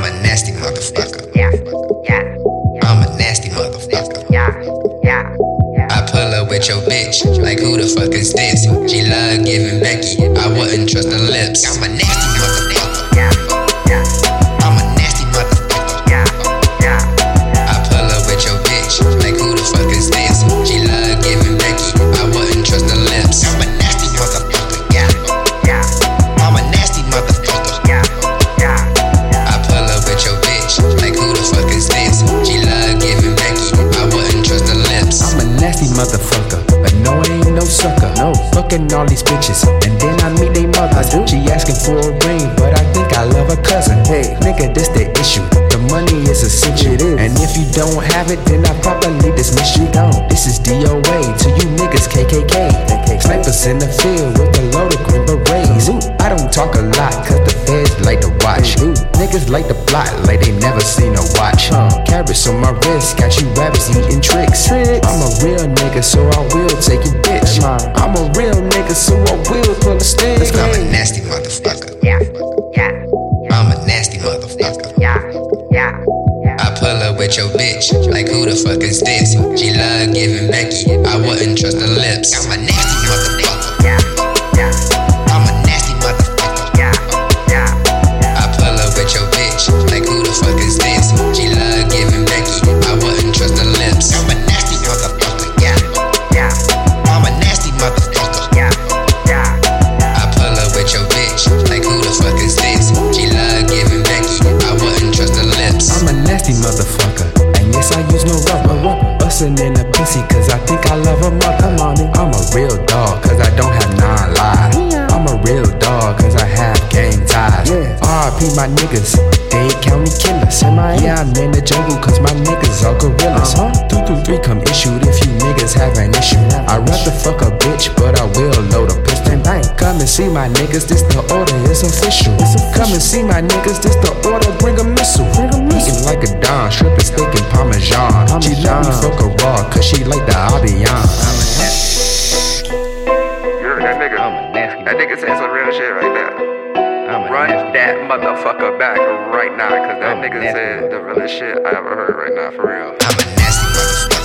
I'm a nasty motherfucker. Yeah, yeah. I'm a nasty motherfucker. Yeah, yeah. I pull up with your bitch, like who the fuck is this? She love giving Becky, I wouldn't trust her lips. I'm a nasty motherfucker. Nasty motherfucker, but no, I ain't no sucker. No, fucking all these bitches, and then I meet they mothers. She asking for a ring, but I think I love her cousin. Hey, nigga, this the issue. The money is essential, and if you don't have it, then I probably dismiss you. Down. This is DOA to you niggas, KKK. Snipers in the field with the loaded green berets. I don't talk a Niggas like to plot like they never seen a watch. Huh. Carrots on my wrist, got you rabbits eating Trix. I'm a real nigga, so I will take your bitch. I'm a real nigga, so I will pull a stick. I'm a nasty motherfucker. Yeah, yeah, I'm a nasty motherfucker. yeah, yeah, yeah. I pull up with your bitch, like who the fuck is this? She love giving Becky, I wouldn't trust her lips. I'm a nasty In the pussy, cause I think I love a mother. I'm a real dog, cause I don't have nine lives. I'm a real dog, cause I have gang ties. R.I.P. my niggas, Dade County killers. Yeah, I'm in the jungle, cause my niggas are gorillas. 223 come issued if you niggas have an issue. I'd see my niggas, this the order, it's official. Come and see my niggas, this the order, bring a missile. Eating like a don, shrimp and steak and parmesan. She let me fuck her raw, cause she like the Avion. You heard that nigga? That nigga said some real shit right there. Run that motherfucker back right now, cause that nigga said the realest shit I ever heard right now, for real. I'm a nasty